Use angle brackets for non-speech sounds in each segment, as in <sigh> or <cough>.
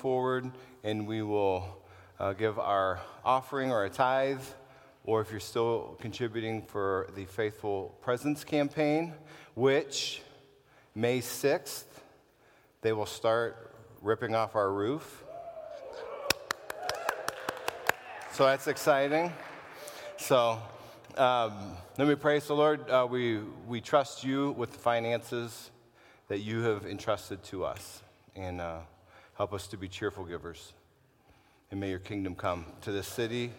forward and we will uh, give our offering or a tithe, or if you're still contributing for the Faithful Presence campaign, which May 6th, they will start ripping off our roof. So that's exciting. So um, let me pray. So, Lord, uh, we, we trust you with the finances that you have entrusted to us. And uh, help us to be cheerful givers. And may your kingdom come to this city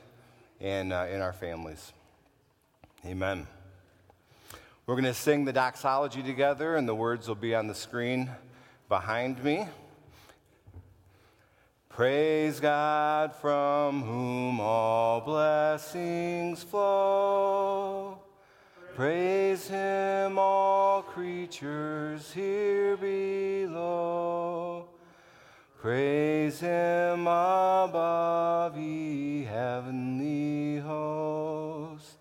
and uh, in our families. Amen. We're going to sing the doxology together, and the words will be on the screen behind me. Praise God from whom all blessings flow. Praise him, all creatures here below. Praise him above, ye heavenly hosts.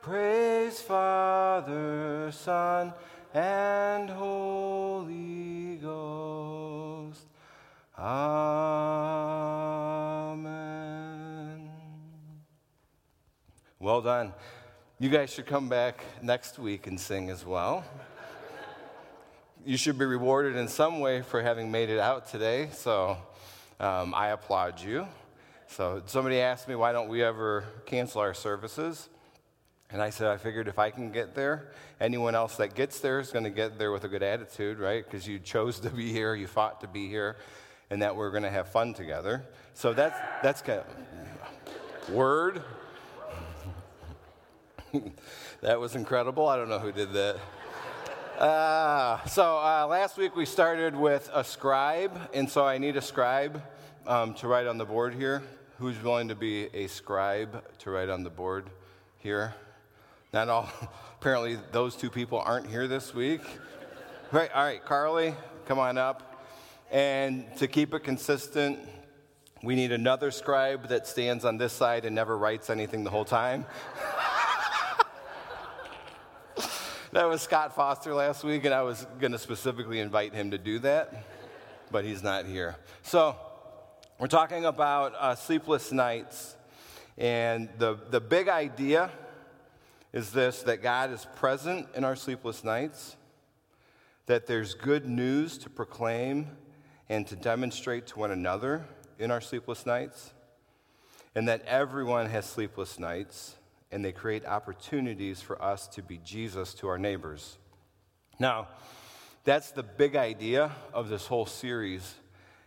Praise Father, Son, and Holy Ghost. Amen. Well done. You guys should come back next week and sing as well. You should be rewarded in some way for having made it out today, so um, I applaud you. So, somebody asked me, why don't we ever cancel our services? And I said, I figured if I can get there, anyone else that gets there is going to get there with a good attitude, right? Because you chose to be here, you fought to be here, and that we're going to have fun together. So that's, that's kind of word. <laughs> that was incredible. I don't know who did that. Uh, so uh, last week we started with a scribe, and so I need a scribe um, to write on the board here. Who's willing to be a scribe to write on the board here? Not all. <laughs> Apparently, those two people aren't here this week. Right, all right, Carly, come on up. And to keep it consistent, we need another scribe that stands on this side and never writes anything the whole time. <laughs> that was Scott Foster last week, and I was going to specifically invite him to do that, but he's not here. So, we're talking about uh, sleepless nights. And the, the big idea is this that God is present in our sleepless nights, that there's good news to proclaim and to demonstrate to one another in our sleepless nights, and that everyone has sleepless nights, and they create opportunities for us to be Jesus to our neighbors. Now, that's the big idea of this whole series.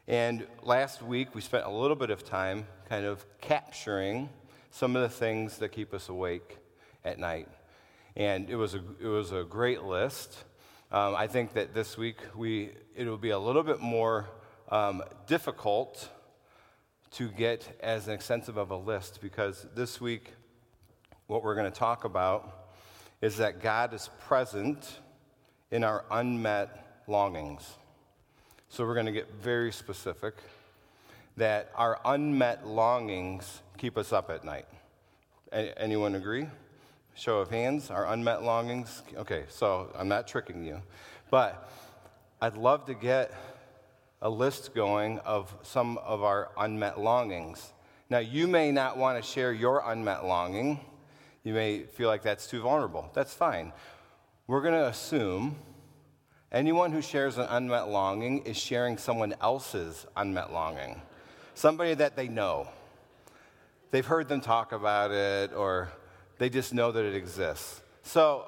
And last week, we spent a little bit of time kind of capturing some of the things that keep us awake at night. And it was a, it was a great list. Um, I think that this week we, it will be a little bit more um, difficult to get as extensive of a list because this week what we're going to talk about is that God is present in our unmet longings. So we're going to get very specific that our unmet longings keep us up at night. A- anyone agree? Show of hands, our unmet longings. Okay, so I'm not tricking you. But I'd love to get a list going of some of our unmet longings. Now, you may not want to share your unmet longing. You may feel like that's too vulnerable. That's fine. We're going to assume anyone who shares an unmet longing is sharing someone else's unmet longing, somebody that they know. They've heard them talk about it, or they just know that it exists. So,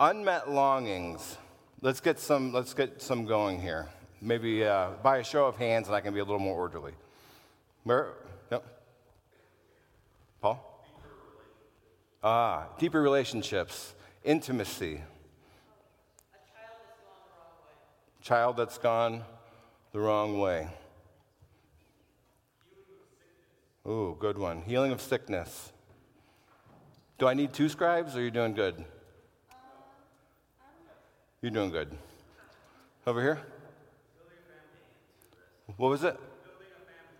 unmet longings. Let's get some. Let's get some going here. Maybe uh, by a show of hands, and I can be a little more orderly. Where? Ah, deeper relationships, intimacy. Child that's gone the wrong way. Ooh, good one. Healing of sickness. Do I need two scribes or are you doing good? You're doing good. Over here? What was it?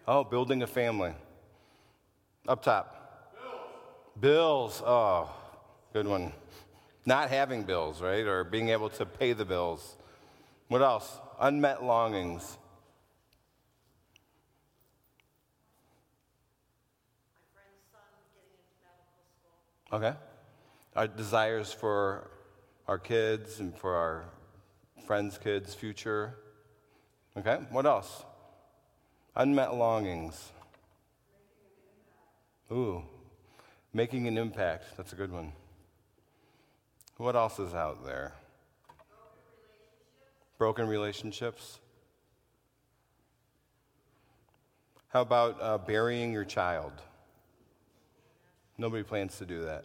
Oh, building a family. Up top. Bills, oh, good one. Not having bills, right? Or being able to pay the bills. What else? Unmet longings. Okay. Our desires for our kids and for our friends' kids' future. Okay. What else? Unmet longings. Ooh making an impact. That's a good one. What else is out there? Broken relationships. How about uh, burying your child? Nobody plans to do that.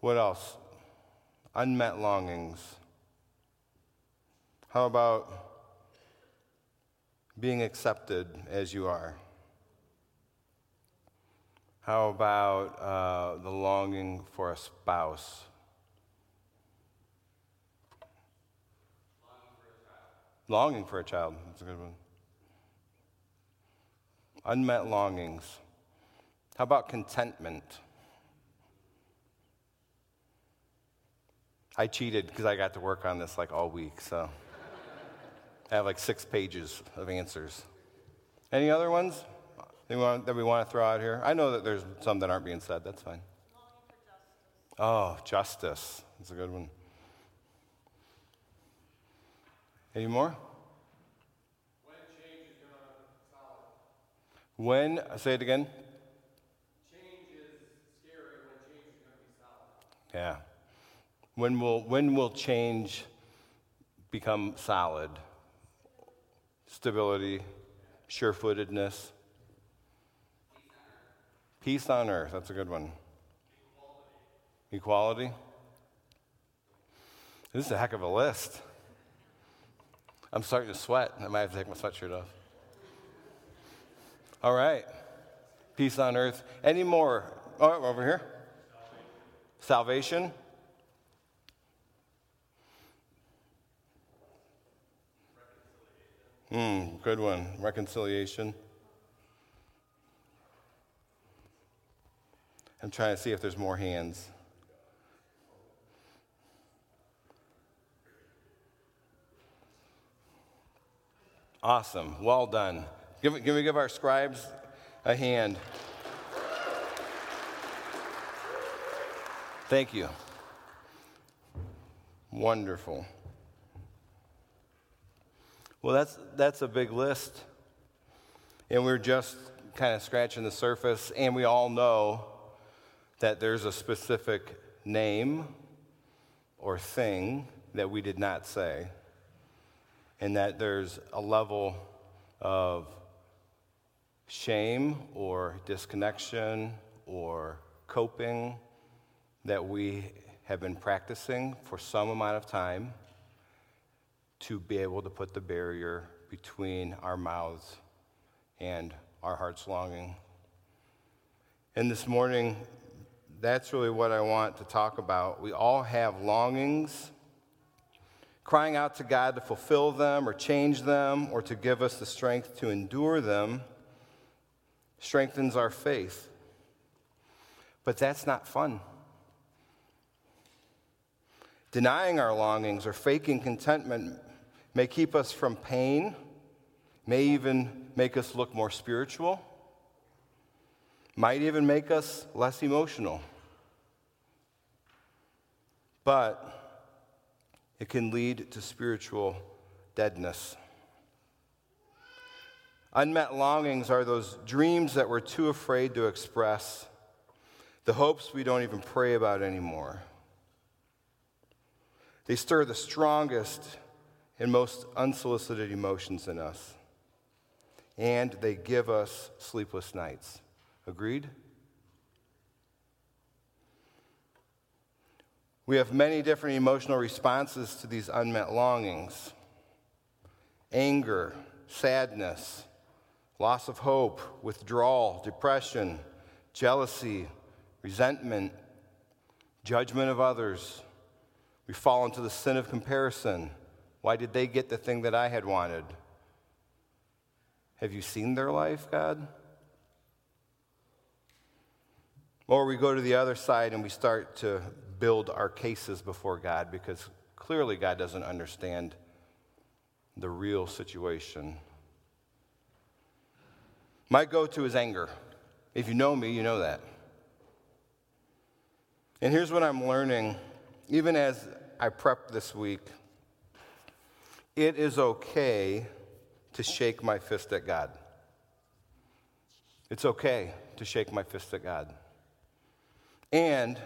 What else? Unmet longings. How about being accepted as you are? How about uh, the longing for a spouse? Longing for a child. That's a good one. Unmet longings. How about contentment? I cheated because I got to work on this like all week, so I have like six pages of answers. Any other ones that we want to throw out here? I know that there's some that aren't being said. That's fine. Oh, justice. That's a good one. Any more? When change is going to solid. When, say it again. Change is scary when change is going to be solid. Yeah. When will, when will change become solid? Stability, sure footedness. Peace on earth. That's a good one. Equality. Equality. This is a heck of a list. I'm starting to sweat. I might have to take my sweatshirt off. All right. Peace on earth. Any more? Oh, over here. Salvation. Salvation. Hmm, good one. Reconciliation. I'm trying to see if there's more hands. Awesome. Well done. Give, can we give our scribes a hand? Thank you. Wonderful. Well, that's, that's a big list. And we're just kind of scratching the surface, and we all know that there's a specific name or thing that we did not say and that there's a level of shame or disconnection or coping that we have been practicing for some amount of time to be able to put the barrier between our mouths and our heart's longing. And this morning, that's really what I want to talk about. We all have longings crying out to God to fulfill them or change them or to give us the strength to endure them strengthens our faith. But that's not fun. Denying our longings or faking contentment may keep us from pain, may even make us look more spiritual, might even make us less emotional. But it can lead to spiritual deadness. Unmet longings are those dreams that we're too afraid to express, the hopes we don't even pray about anymore. They stir the strongest and most unsolicited emotions in us, and they give us sleepless nights. Agreed? We have many different emotional responses to these unmet longings anger, sadness, loss of hope, withdrawal, depression, jealousy, resentment, judgment of others. We fall into the sin of comparison. Why did they get the thing that I had wanted? Have you seen their life, God? Or we go to the other side and we start to build our cases before God because clearly God doesn't understand the real situation. My go to is anger. If you know me, you know that. And here's what I'm learning, even as I prep this week it is okay to shake my fist at God. It's okay to shake my fist at God. And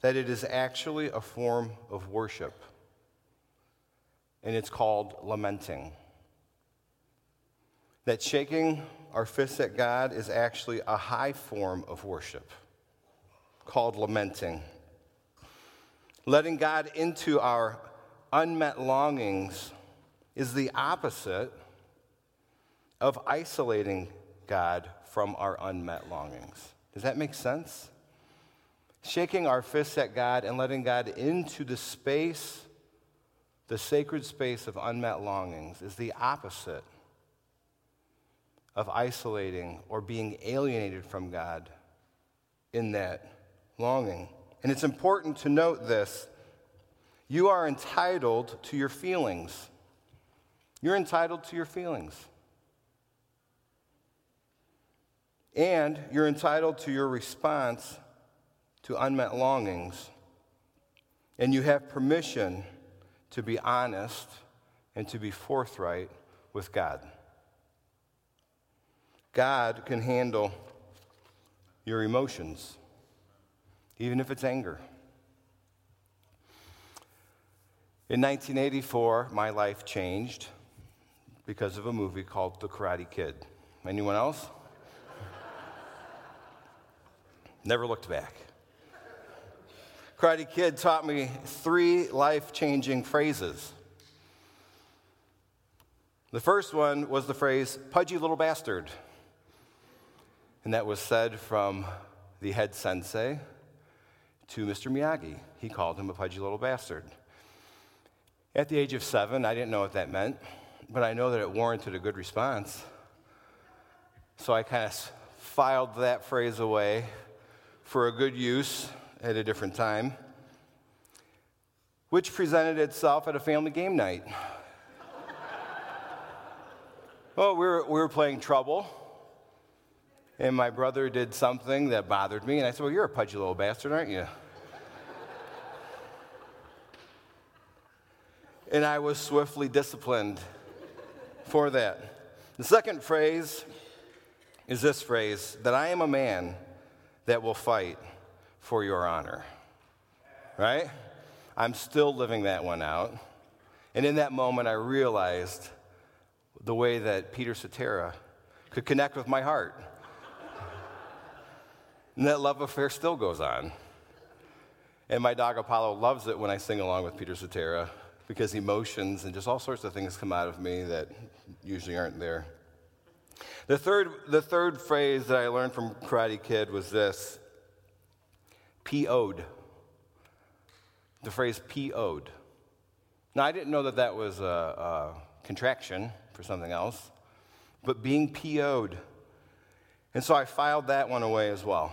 that it is actually a form of worship. And it's called lamenting. That shaking our fists at God is actually a high form of worship called lamenting. Letting God into our unmet longings is the opposite of isolating God from our unmet longings. Does that make sense? Shaking our fists at God and letting God into the space, the sacred space of unmet longings, is the opposite of isolating or being alienated from God in that longing. And it's important to note this you are entitled to your feelings. You're entitled to your feelings. And you're entitled to your response to unmet longings. And you have permission to be honest and to be forthright with God. God can handle your emotions, even if it's anger. In 1984, my life changed because of a movie called The Karate Kid. Anyone else? <laughs> Never looked back. Karate Kid taught me three life changing phrases. The first one was the phrase, pudgy little bastard. And that was said from the head sensei to Mr. Miyagi. He called him a pudgy little bastard. At the age of seven, I didn't know what that meant, but I know that it warranted a good response. So I kind of filed that phrase away for a good use at a different time, which presented itself at a family game night. well, we were, we were playing trouble, and my brother did something that bothered me, and I said, Well, you're a pudgy little bastard, aren't you? and I was swiftly disciplined for that. The second phrase is this phrase that I am a man that will fight for your honor. Right? I'm still living that one out. And in that moment, I realized the way that Peter Cetera could connect with my heart. <laughs> and that love affair still goes on. And my dog Apollo loves it when I sing along with Peter Cetera because emotions and just all sorts of things come out of me that usually aren't there. The third, the third phrase that I learned from Karate Kid was this PO'd. The phrase PO'd. Now, I didn't know that that was a, a contraction for something else, but being PO'd. And so I filed that one away as well.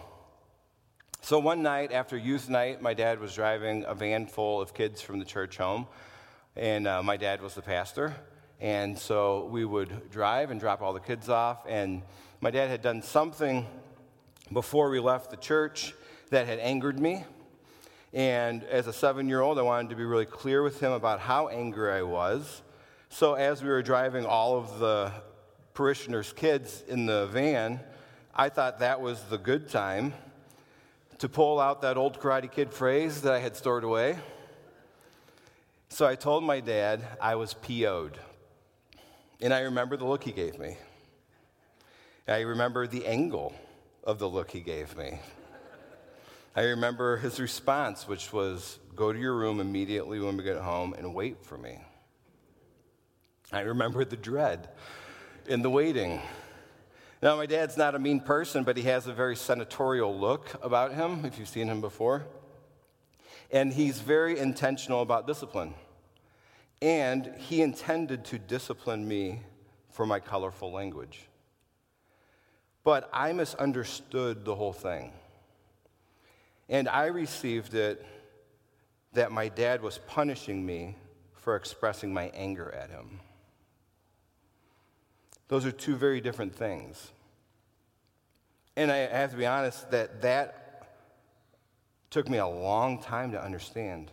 So one night after youth night, my dad was driving a van full of kids from the church home and uh, my dad was the pastor. And so we would drive and drop all the kids off. And my dad had done something before we left the church that had angered me. And as a seven year old, I wanted to be really clear with him about how angry I was. So as we were driving all of the parishioners' kids in the van, I thought that was the good time to pull out that old Karate Kid phrase that I had stored away so I told my dad I was PO'd. And I remember the look he gave me. I remember the angle of the look he gave me. I remember his response, which was go to your room immediately when we get home and wait for me. I remember the dread in the waiting. Now, my dad's not a mean person, but he has a very senatorial look about him, if you've seen him before. And he's very intentional about discipline. And he intended to discipline me for my colorful language. But I misunderstood the whole thing. And I received it that my dad was punishing me for expressing my anger at him. Those are two very different things. And I have to be honest that that took me a long time to understand.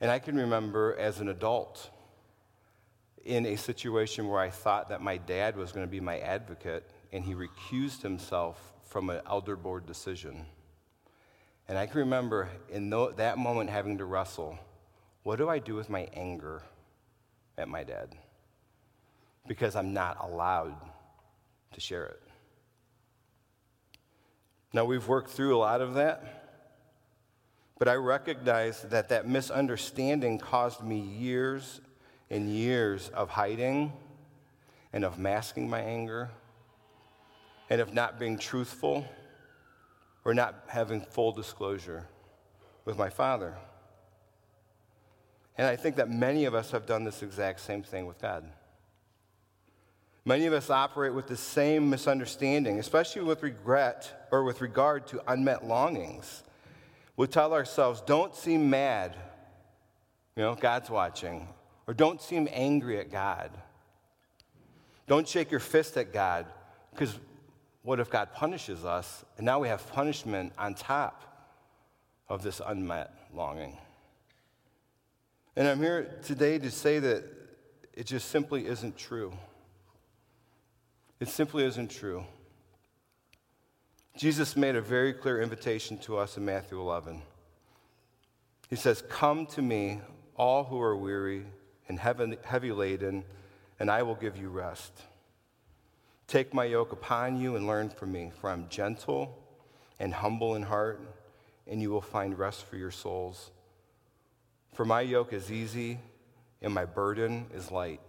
And I can remember as an adult in a situation where I thought that my dad was going to be my advocate and he recused himself from an elder board decision. And I can remember in that moment having to wrestle what do I do with my anger at my dad? Because I'm not allowed to share it. Now, we've worked through a lot of that, but I recognize that that misunderstanding caused me years and years of hiding and of masking my anger and of not being truthful or not having full disclosure with my father. And I think that many of us have done this exact same thing with God. Many of us operate with the same misunderstanding, especially with regret or with regard to unmet longings. We tell ourselves, don't seem mad, you know, God's watching, or don't seem angry at God. Don't shake your fist at God, because what if God punishes us and now we have punishment on top of this unmet longing? And I'm here today to say that it just simply isn't true. It simply isn't true. Jesus made a very clear invitation to us in Matthew 11. He says, Come to me, all who are weary and heavy laden, and I will give you rest. Take my yoke upon you and learn from me, for I'm gentle and humble in heart, and you will find rest for your souls. For my yoke is easy and my burden is light.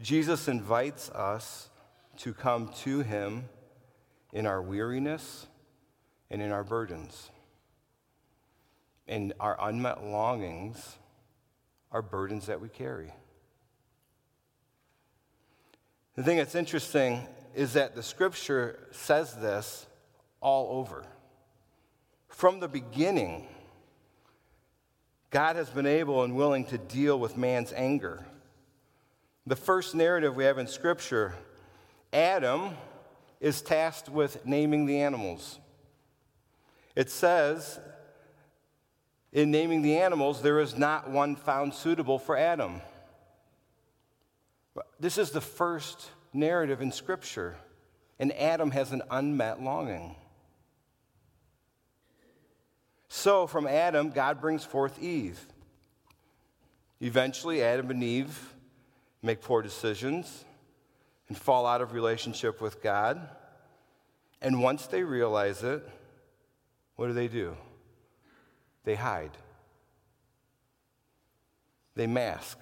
Jesus invites us to come to him in our weariness and in our burdens. And our unmet longings are burdens that we carry. The thing that's interesting is that the scripture says this all over. From the beginning, God has been able and willing to deal with man's anger. The first narrative we have in scripture, Adam is tasked with naming the animals. It says, in naming the animals, there is not one found suitable for Adam. This is the first narrative in Scripture, and Adam has an unmet longing. So, from Adam, God brings forth Eve. Eventually, Adam and Eve make poor decisions and fall out of relationship with God. And once they realize it, what do they do? They hide, they mask.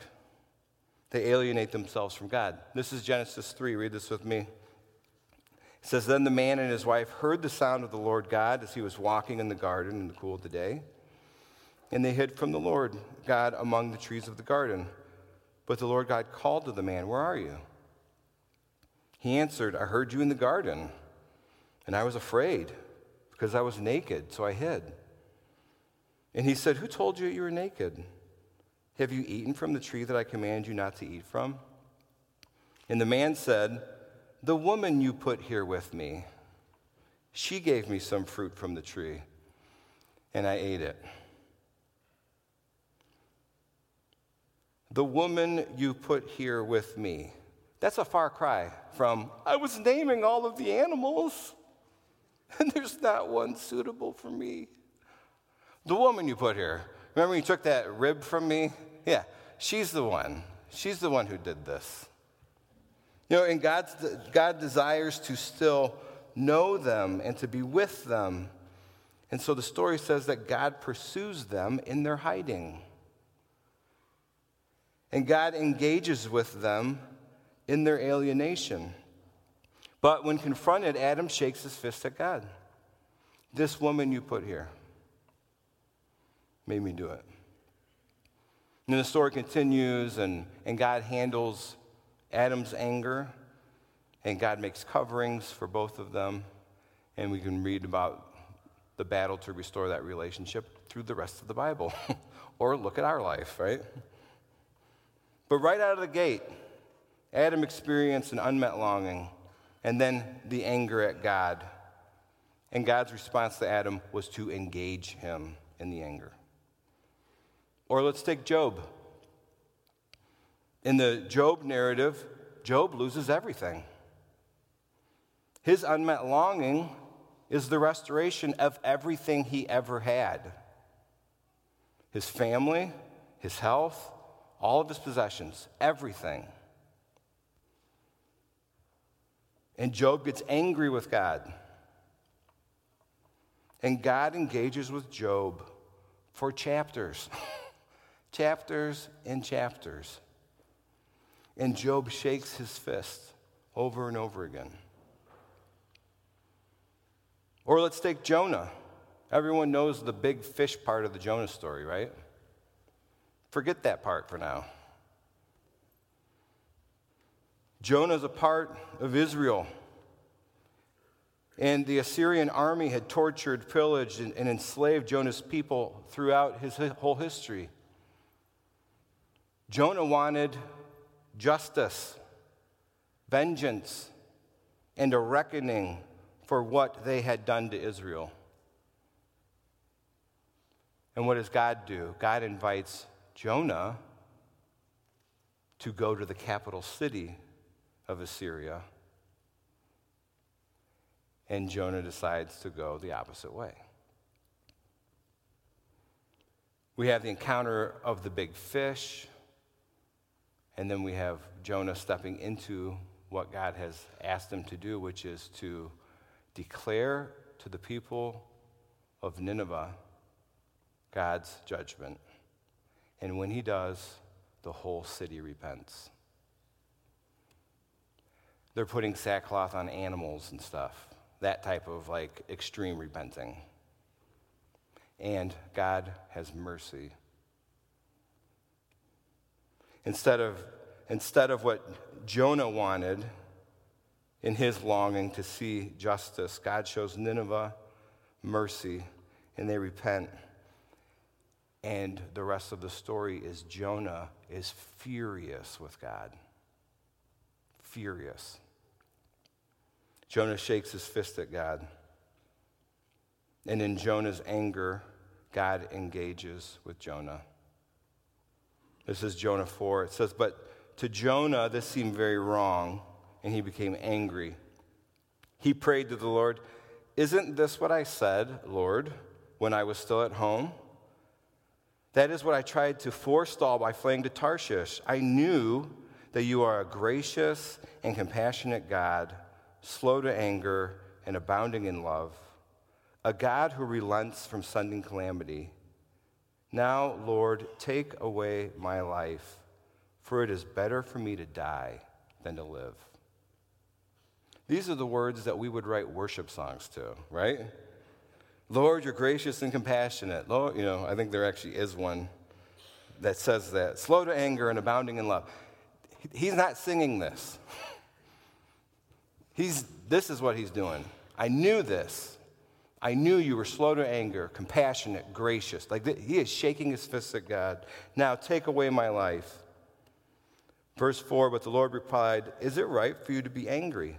They alienate themselves from God. This is Genesis 3. Read this with me. It says, Then the man and his wife heard the sound of the Lord God as he was walking in the garden in the cool of the day. And they hid from the Lord God among the trees of the garden. But the Lord God called to the man, Where are you? He answered, I heard you in the garden, and I was afraid because I was naked, so I hid. And he said, Who told you you were naked? Have you eaten from the tree that I command you not to eat from? And the man said, The woman you put here with me, she gave me some fruit from the tree, and I ate it. The woman you put here with me. That's a far cry from, I was naming all of the animals, <laughs> and there's not one suitable for me. The woman you put here. Remember you took that rib from me? Yeah, she's the one. She's the one who did this. You know, and God's, God desires to still know them and to be with them. And so the story says that God pursues them in their hiding. And God engages with them in their alienation. But when confronted, Adam shakes his fist at God. This woman you put here made me do it. And then the story continues, and, and God handles Adam's anger, and God makes coverings for both of them. And we can read about the battle to restore that relationship through the rest of the Bible. <laughs> or look at our life, right? But right out of the gate, Adam experienced an unmet longing, and then the anger at God. And God's response to Adam was to engage him in the anger. Or let's take Job. In the Job narrative, Job loses everything. His unmet longing is the restoration of everything he ever had his family, his health, all of his possessions, everything. And Job gets angry with God. And God engages with Job for chapters, <laughs> chapters and chapters. And Job shakes his fist over and over again. Or let's take Jonah. Everyone knows the big fish part of the Jonah story, right? Forget that part for now. Jonah is a part of Israel. And the Assyrian army had tortured, pillaged, and enslaved Jonah's people throughout his whole history. Jonah wanted justice, vengeance, and a reckoning for what they had done to Israel. And what does God do? God invites Jonah to go to the capital city of Assyria. And Jonah decides to go the opposite way. We have the encounter of the big fish, and then we have Jonah stepping into what God has asked him to do, which is to declare to the people of Nineveh God's judgment. And when he does, the whole city repents. They're putting sackcloth on animals and stuff, that type of like extreme repenting. And God has mercy. Instead of, instead of what Jonah wanted, in his longing to see justice. God shows Nineveh mercy, and they repent. And the rest of the story is Jonah is furious with God. Furious. Jonah shakes his fist at God. And in Jonah's anger, God engages with Jonah. This is Jonah 4. It says, But to Jonah, this seemed very wrong and he became angry. He prayed to the Lord, Isn't this what I said, Lord, when I was still at home? That is what I tried to forestall by fleeing to Tarshish. I knew that you are a gracious and compassionate God, slow to anger and abounding in love, a God who relents from sending calamity. Now, Lord, take away my life, for it is better for me to die than to live. These are the words that we would write worship songs to, right? Lord, you're gracious and compassionate. Lord, you know, I think there actually is one that says that. Slow to anger and abounding in love. He's not singing this. <laughs> He's, this is what he's doing. I knew this. I knew you were slow to anger, compassionate, gracious. Like he is shaking his fist at God. Now take away my life. Verse 4 But the Lord replied, Is it right for you to be angry?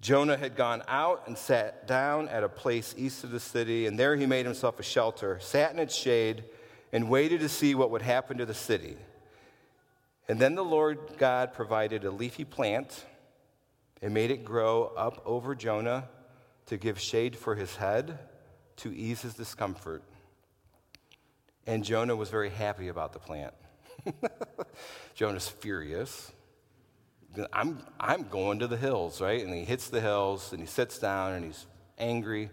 Jonah had gone out and sat down at a place east of the city, and there he made himself a shelter, sat in its shade, and waited to see what would happen to the city. And then the Lord God provided a leafy plant and made it grow up over Jonah to give shade for his head to ease his discomfort. And Jonah was very happy about the plant. <laughs> Jonah's furious. I'm, I'm going to the hills, right? And he hits the hills and he sits down and he's angry.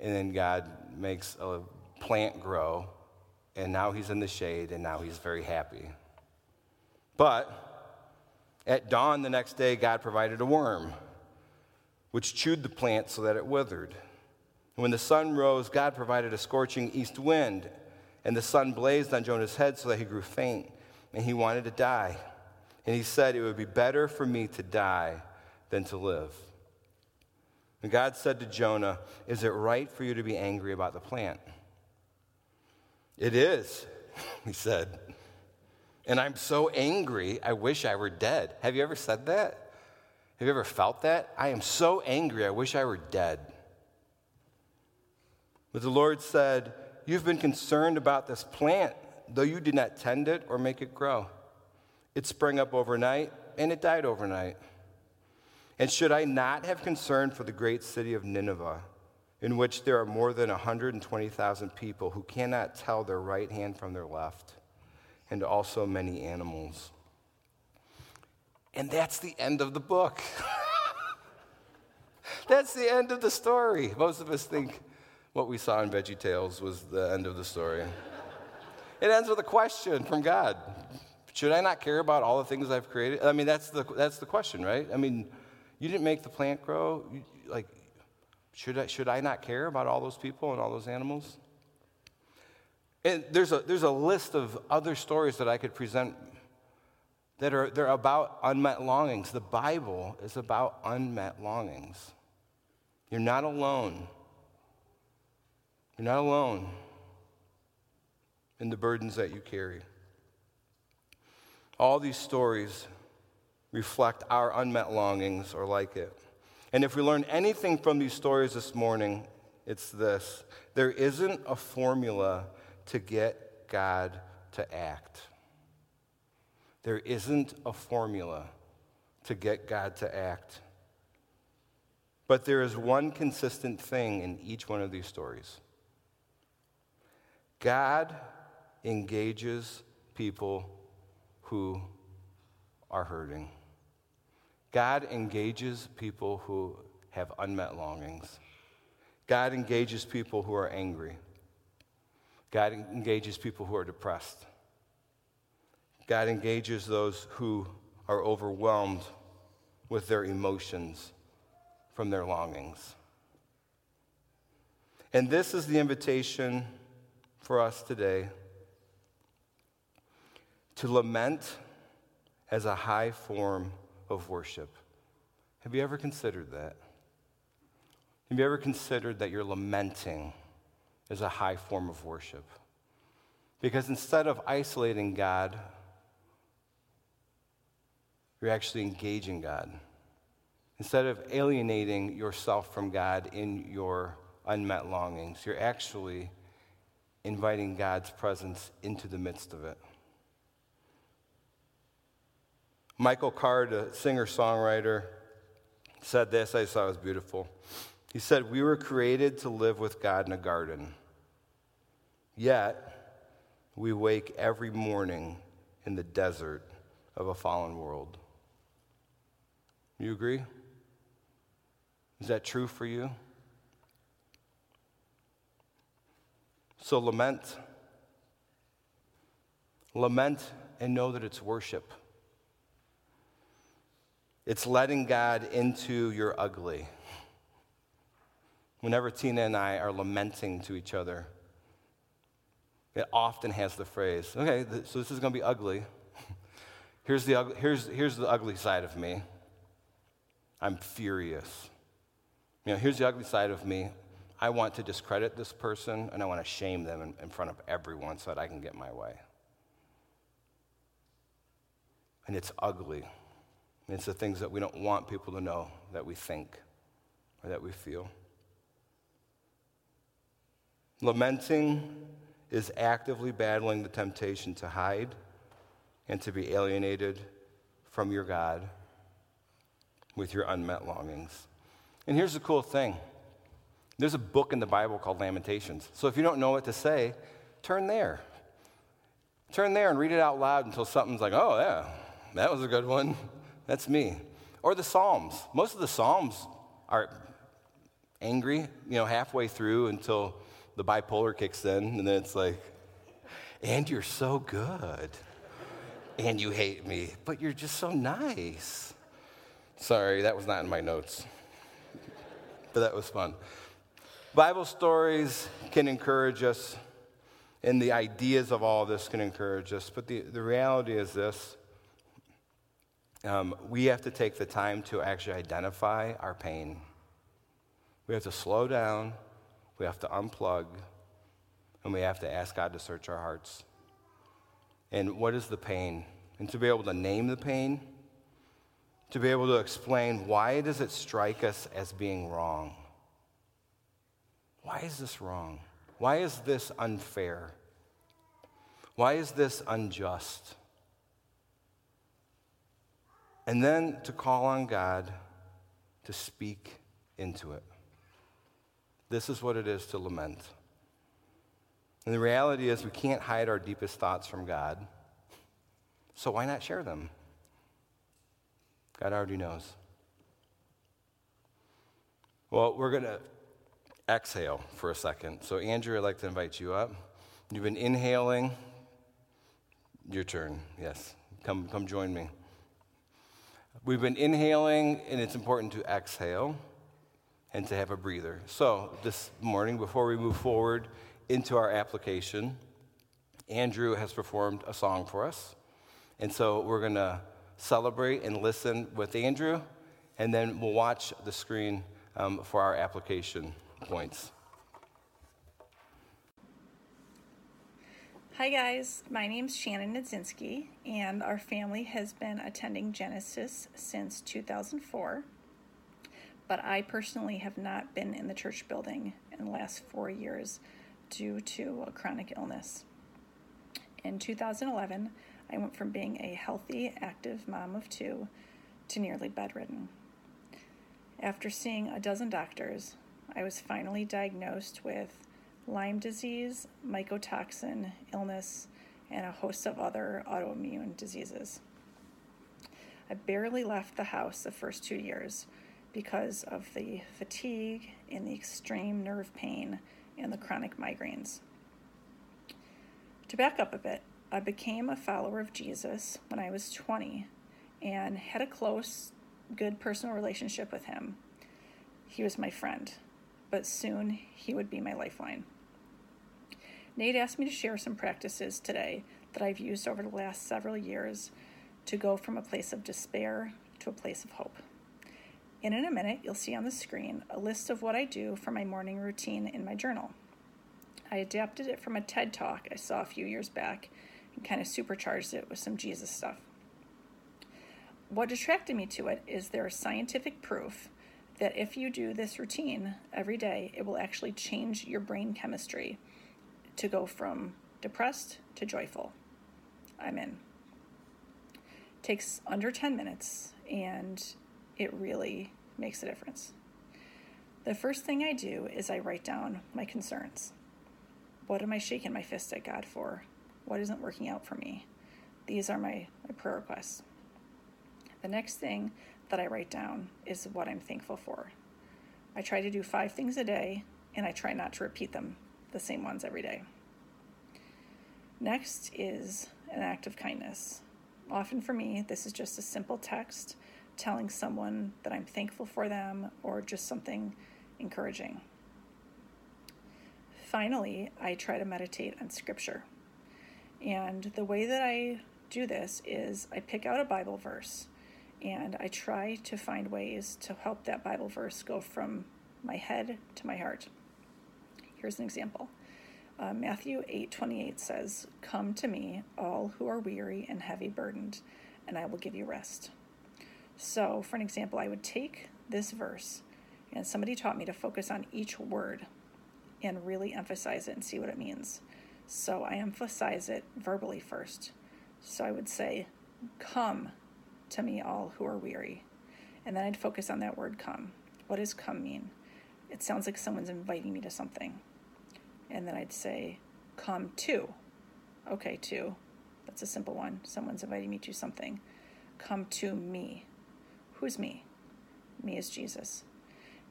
And then God makes a plant grow. And now he's in the shade and now he's very happy. But at dawn the next day, God provided a worm, which chewed the plant so that it withered. When the sun rose, God provided a scorching east wind, and the sun blazed on Jonah's head so that he grew faint, and he wanted to die. And he said, It would be better for me to die than to live. And God said to Jonah, Is it right for you to be angry about the plant? It is, <laughs> he said. And I'm so angry, I wish I were dead. Have you ever said that? Have you ever felt that? I am so angry, I wish I were dead. But the Lord said, You've been concerned about this plant, though you did not tend it or make it grow. It sprang up overnight, and it died overnight. And should I not have concern for the great city of Nineveh, in which there are more than 120,000 people who cannot tell their right hand from their left, and also many animals? And that's the end of the book. <laughs> that's the end of the story. Most of us think what we saw in Veggie Tales was the end of the story. it ends with a question from God Should I not care about all the things I've created? I mean, that's the, that's the question, right? I mean, you didn't make the plant grow. You, like, should I, should I not care about all those people and all those animals? And there's a, there's a list of other stories that I could present that are they're about unmet longings. The Bible is about unmet longings. You're not alone. You're not alone in the burdens that you carry. All these stories reflect our unmet longings or like it. And if we learn anything from these stories this morning, it's this there isn't a formula to get God to act. There isn't a formula to get God to act. But there is one consistent thing in each one of these stories God engages people who are hurting. God engages people who have unmet longings. God engages people who are angry. God engages people who are depressed. God engages those who are overwhelmed with their emotions from their longings. And this is the invitation for us today to lament as a high form of worship. Have you ever considered that? Have you ever considered that you're lamenting is a high form of worship? Because instead of isolating God, you're actually engaging God. Instead of alienating yourself from God in your unmet longings, you're actually inviting God's presence into the midst of it. Michael Card, a singer songwriter, said this. I thought it was beautiful. He said, We were created to live with God in a garden. Yet, we wake every morning in the desert of a fallen world. You agree? Is that true for you? So lament. Lament and know that it's worship. It's letting God into your ugly. Whenever Tina and I are lamenting to each other, it often has the phrase, okay, so this is going to be ugly. <laughs> Here's the, here's, here's the ugly side of me. I'm furious. You know, here's the ugly side of me. I want to discredit this person and I want to shame them in, in front of everyone so that I can get my way. And it's ugly. And it's the things that we don't want people to know that we think or that we feel. Lamenting is actively battling the temptation to hide and to be alienated from your God with your unmet longings. And here's the cool thing there's a book in the Bible called Lamentations. So if you don't know what to say, turn there. Turn there and read it out loud until something's like, oh, yeah, that was a good one. That's me. Or the Psalms. Most of the Psalms are angry, you know, halfway through until the bipolar kicks in, and then it's like, and you're so good. And you hate me, but you're just so nice. Sorry, that was not in my notes. but that was fun. Bible stories can encourage us, and the ideas of all this can encourage us. But the, the reality is this um, we have to take the time to actually identify our pain. We have to slow down, we have to unplug, and we have to ask God to search our hearts. And what is the pain? And to be able to name the pain, to be able to explain why does it strike us as being wrong? Why is this wrong? Why is this unfair? Why is this unjust? And then to call on God to speak into it. This is what it is to lament. And the reality is, we can't hide our deepest thoughts from God. So why not share them? God already knows. Well, we're going to exhale for a second. So, Andrew, I'd like to invite you up. You've been inhaling. Your turn, yes. Come, come join me. We've been inhaling, and it's important to exhale and to have a breather. So, this morning, before we move forward into our application, Andrew has performed a song for us. And so, we're going to celebrate and listen with Andrew, and then we'll watch the screen um, for our application points. Hi, guys. My name's Shannon Nadzinski, and our family has been attending Genesis since 2004. But I personally have not been in the church building in the last four years due to a chronic illness. In 2011, I went from being a healthy, active mom of two to nearly bedridden. After seeing a dozen doctors, I was finally diagnosed with Lyme disease, mycotoxin illness, and a host of other autoimmune diseases. I barely left the house the first two years because of the fatigue and the extreme nerve pain and the chronic migraines. To back up a bit, I became a follower of Jesus when I was 20 and had a close, good personal relationship with him. He was my friend, but soon he would be my lifeline. Nate asked me to share some practices today that I've used over the last several years to go from a place of despair to a place of hope. And in a minute, you'll see on the screen a list of what I do for my morning routine in my journal. I adapted it from a TED talk I saw a few years back kind of supercharged it with some Jesus stuff. What attracted me to it is there is scientific proof that if you do this routine every day, it will actually change your brain chemistry to go from depressed to joyful. I'm in. Takes under 10 minutes and it really makes a difference. The first thing I do is I write down my concerns. What am I shaking my fist at God for? What isn't working out for me? These are my, my prayer requests. The next thing that I write down is what I'm thankful for. I try to do five things a day and I try not to repeat them the same ones every day. Next is an act of kindness. Often for me, this is just a simple text telling someone that I'm thankful for them or just something encouraging. Finally, I try to meditate on scripture. And the way that I do this is I pick out a Bible verse and I try to find ways to help that Bible verse go from my head to my heart. Here's an example. Uh, Matthew 8:28 says, "Come to me, all who are weary and heavy burdened, and I will give you rest." So, for an example, I would take this verse, and somebody taught me to focus on each word and really emphasize it and see what it means. So, I emphasize it verbally first. So, I would say, "Come to me, all who are weary," and then I'd focus on that word "come." What does "come" mean? It sounds like someone's inviting me to something and then I'd say, come to. Okay, to. That's a simple one. Someone's inviting me to something. Come to me. Who's me? Me is Jesus.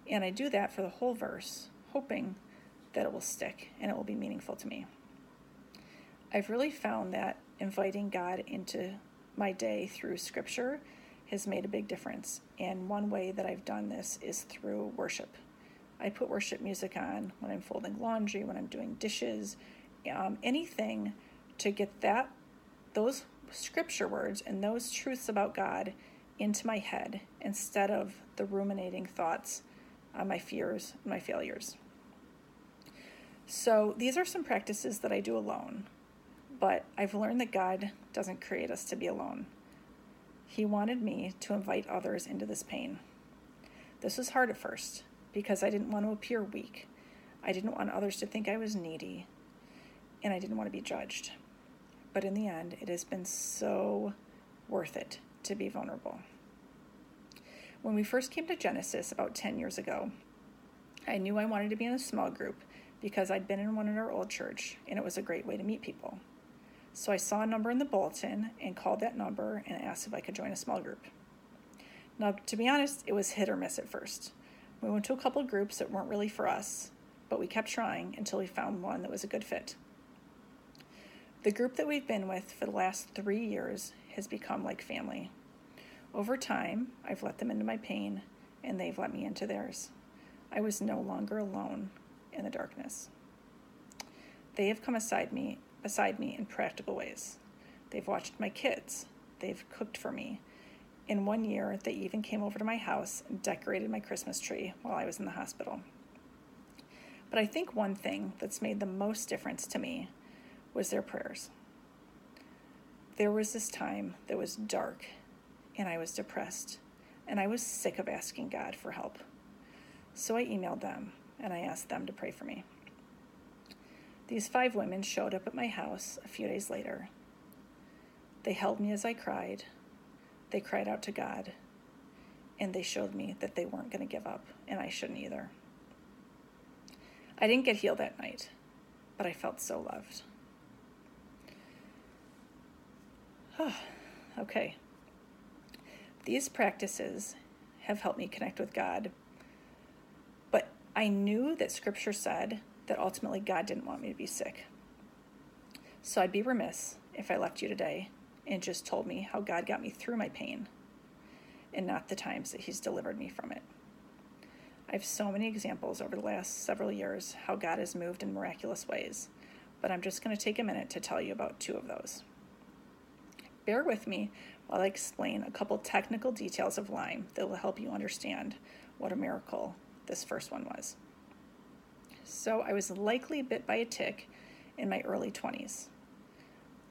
And I do that for the whole verse, hoping that it will stick and it will be meaningful to me. I've really found that inviting God into my day through scripture has made a big difference. And one way that I've done this is through worship. I put worship music on when I'm folding laundry, when I'm doing dishes, um, anything to get that those scripture words and those truths about God into my head instead of the ruminating thoughts on my fears and my failures. So, these are some practices that I do alone, but I've learned that God doesn't create us to be alone. He wanted me to invite others into this pain. This was hard at first because I didn't want to appear weak. I didn't want others to think I was needy, and I didn't want to be judged. But in the end, it has been so worth it to be vulnerable. When we first came to Genesis about 10 years ago, I knew I wanted to be in a small group because I'd been in one at our old church and it was a great way to meet people. So I saw a number in the bulletin and called that number and asked if I could join a small group. Now, to be honest, it was hit or miss at first. We went to a couple groups that weren't really for us, but we kept trying until we found one that was a good fit. The group that we've been with for the last three years has become like family. Over time, I've let them into my pain, and they've let me into theirs. I was no longer alone in the darkness. They have come aside me beside me in practical ways. They've watched my kids. They've cooked for me. In one year, they even came over to my house and decorated my Christmas tree while I was in the hospital. But I think one thing that's made the most difference to me was their prayers. There was this time that was dark and I was depressed and I was sick of asking God for help. So I emailed them and I asked them to pray for me. These five women showed up at my house a few days later. They held me as I cried. They cried out to God. And they showed me that they weren't going to give up, and I shouldn't either. I didn't get healed that night, but I felt so loved. <sighs> okay. These practices have helped me connect with God, but I knew that Scripture said that ultimately God didn't want me to be sick. So I'd be remiss if I left you today and just told me how God got me through my pain and not the times that He's delivered me from it. I have so many examples over the last several years how God has moved in miraculous ways, but I'm just going to take a minute to tell you about two of those. Bear with me while I explain a couple technical details of Lyme that will help you understand what a miracle this first one was. So, I was likely bit by a tick in my early 20s.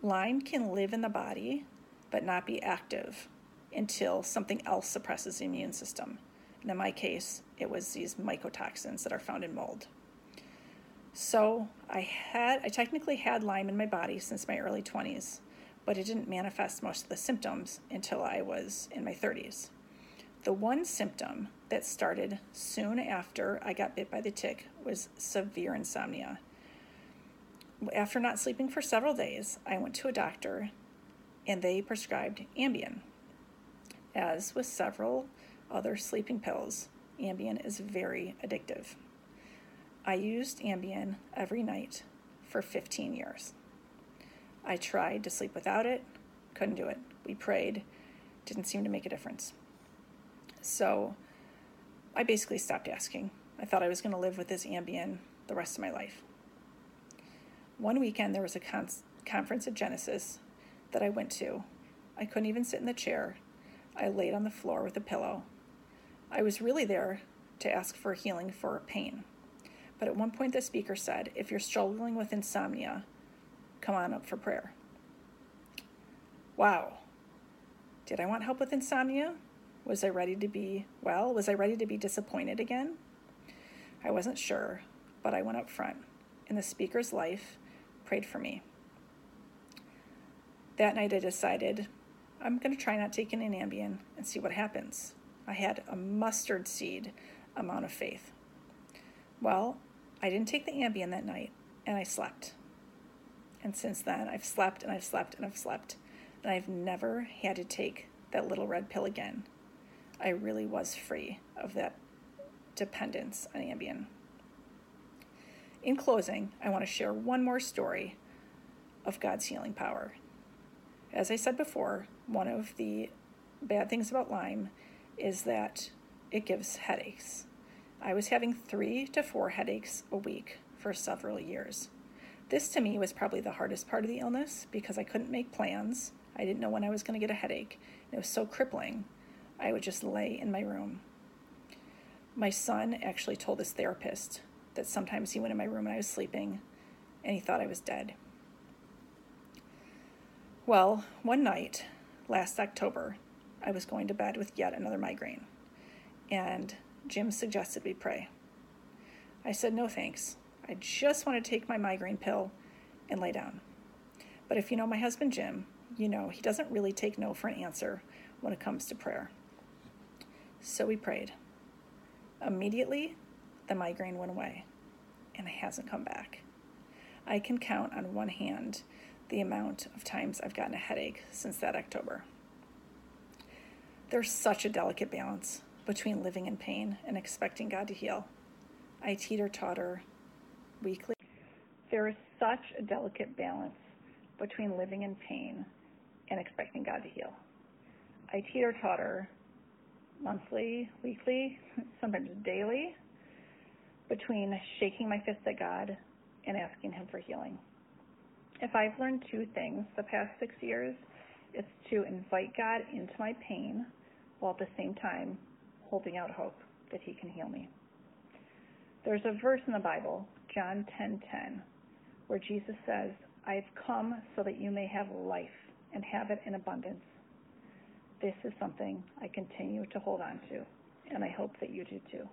Lyme can live in the body but not be active until something else suppresses the immune system. And in my case, it was these mycotoxins that are found in mold. So I had I technically had Lyme in my body since my early 20s, but it didn't manifest most of the symptoms until I was in my 30s. The one symptom that started soon after I got bit by the tick was severe insomnia. After not sleeping for several days, I went to a doctor and they prescribed Ambien. As with several other sleeping pills, Ambien is very addictive. I used Ambien every night for 15 years. I tried to sleep without it, couldn't do it. We prayed, didn't seem to make a difference. So I basically stopped asking. I thought I was going to live with this Ambien the rest of my life. One weekend, there was a con- conference at Genesis that I went to. I couldn't even sit in the chair. I laid on the floor with a pillow. I was really there to ask for healing for pain. But at one point, the speaker said, If you're struggling with insomnia, come on up for prayer. Wow. Did I want help with insomnia? Was I ready to be well? Was I ready to be disappointed again? I wasn't sure, but I went up front, and the speaker's life prayed for me. That night, I decided I'm going to try not taking an Ambien and see what happens. I had a mustard seed amount of faith. Well, I didn't take the Ambien that night, and I slept. And since then, I've slept and I've slept and I've slept, and I've never had to take that little red pill again. I really was free of that dependence on Ambien. In closing, I want to share one more story of God's healing power. As I said before, one of the bad things about Lyme is that it gives headaches. I was having three to four headaches a week for several years. This to me was probably the hardest part of the illness because I couldn't make plans. I didn't know when I was going to get a headache. It was so crippling. I would just lay in my room. My son actually told his therapist that sometimes he went in my room when I was sleeping and he thought I was dead. Well, one night last October, I was going to bed with yet another migraine. And Jim suggested we pray. I said, no thanks. I just want to take my migraine pill and lay down. But if you know my husband Jim, you know he doesn't really take no for an answer when it comes to prayer. So we prayed. Immediately, the migraine went away, and it hasn't come back. I can count on one hand the amount of times I've gotten a headache since that October. There's such a delicate balance between living in pain and expecting God to heal. I teeter totter weekly. There is such a delicate balance between living in pain and expecting God to heal. I teeter totter monthly, weekly, sometimes daily between shaking my fist at God and asking Him for healing. If I've learned two things the past six years, it's to invite God into my pain while at the same time holding out hope that He can heal me. There's a verse in the Bible, John 10:10, where Jesus says, "I've come so that you may have life and have it in abundance." This is something I continue to hold on to, and I hope that you do too.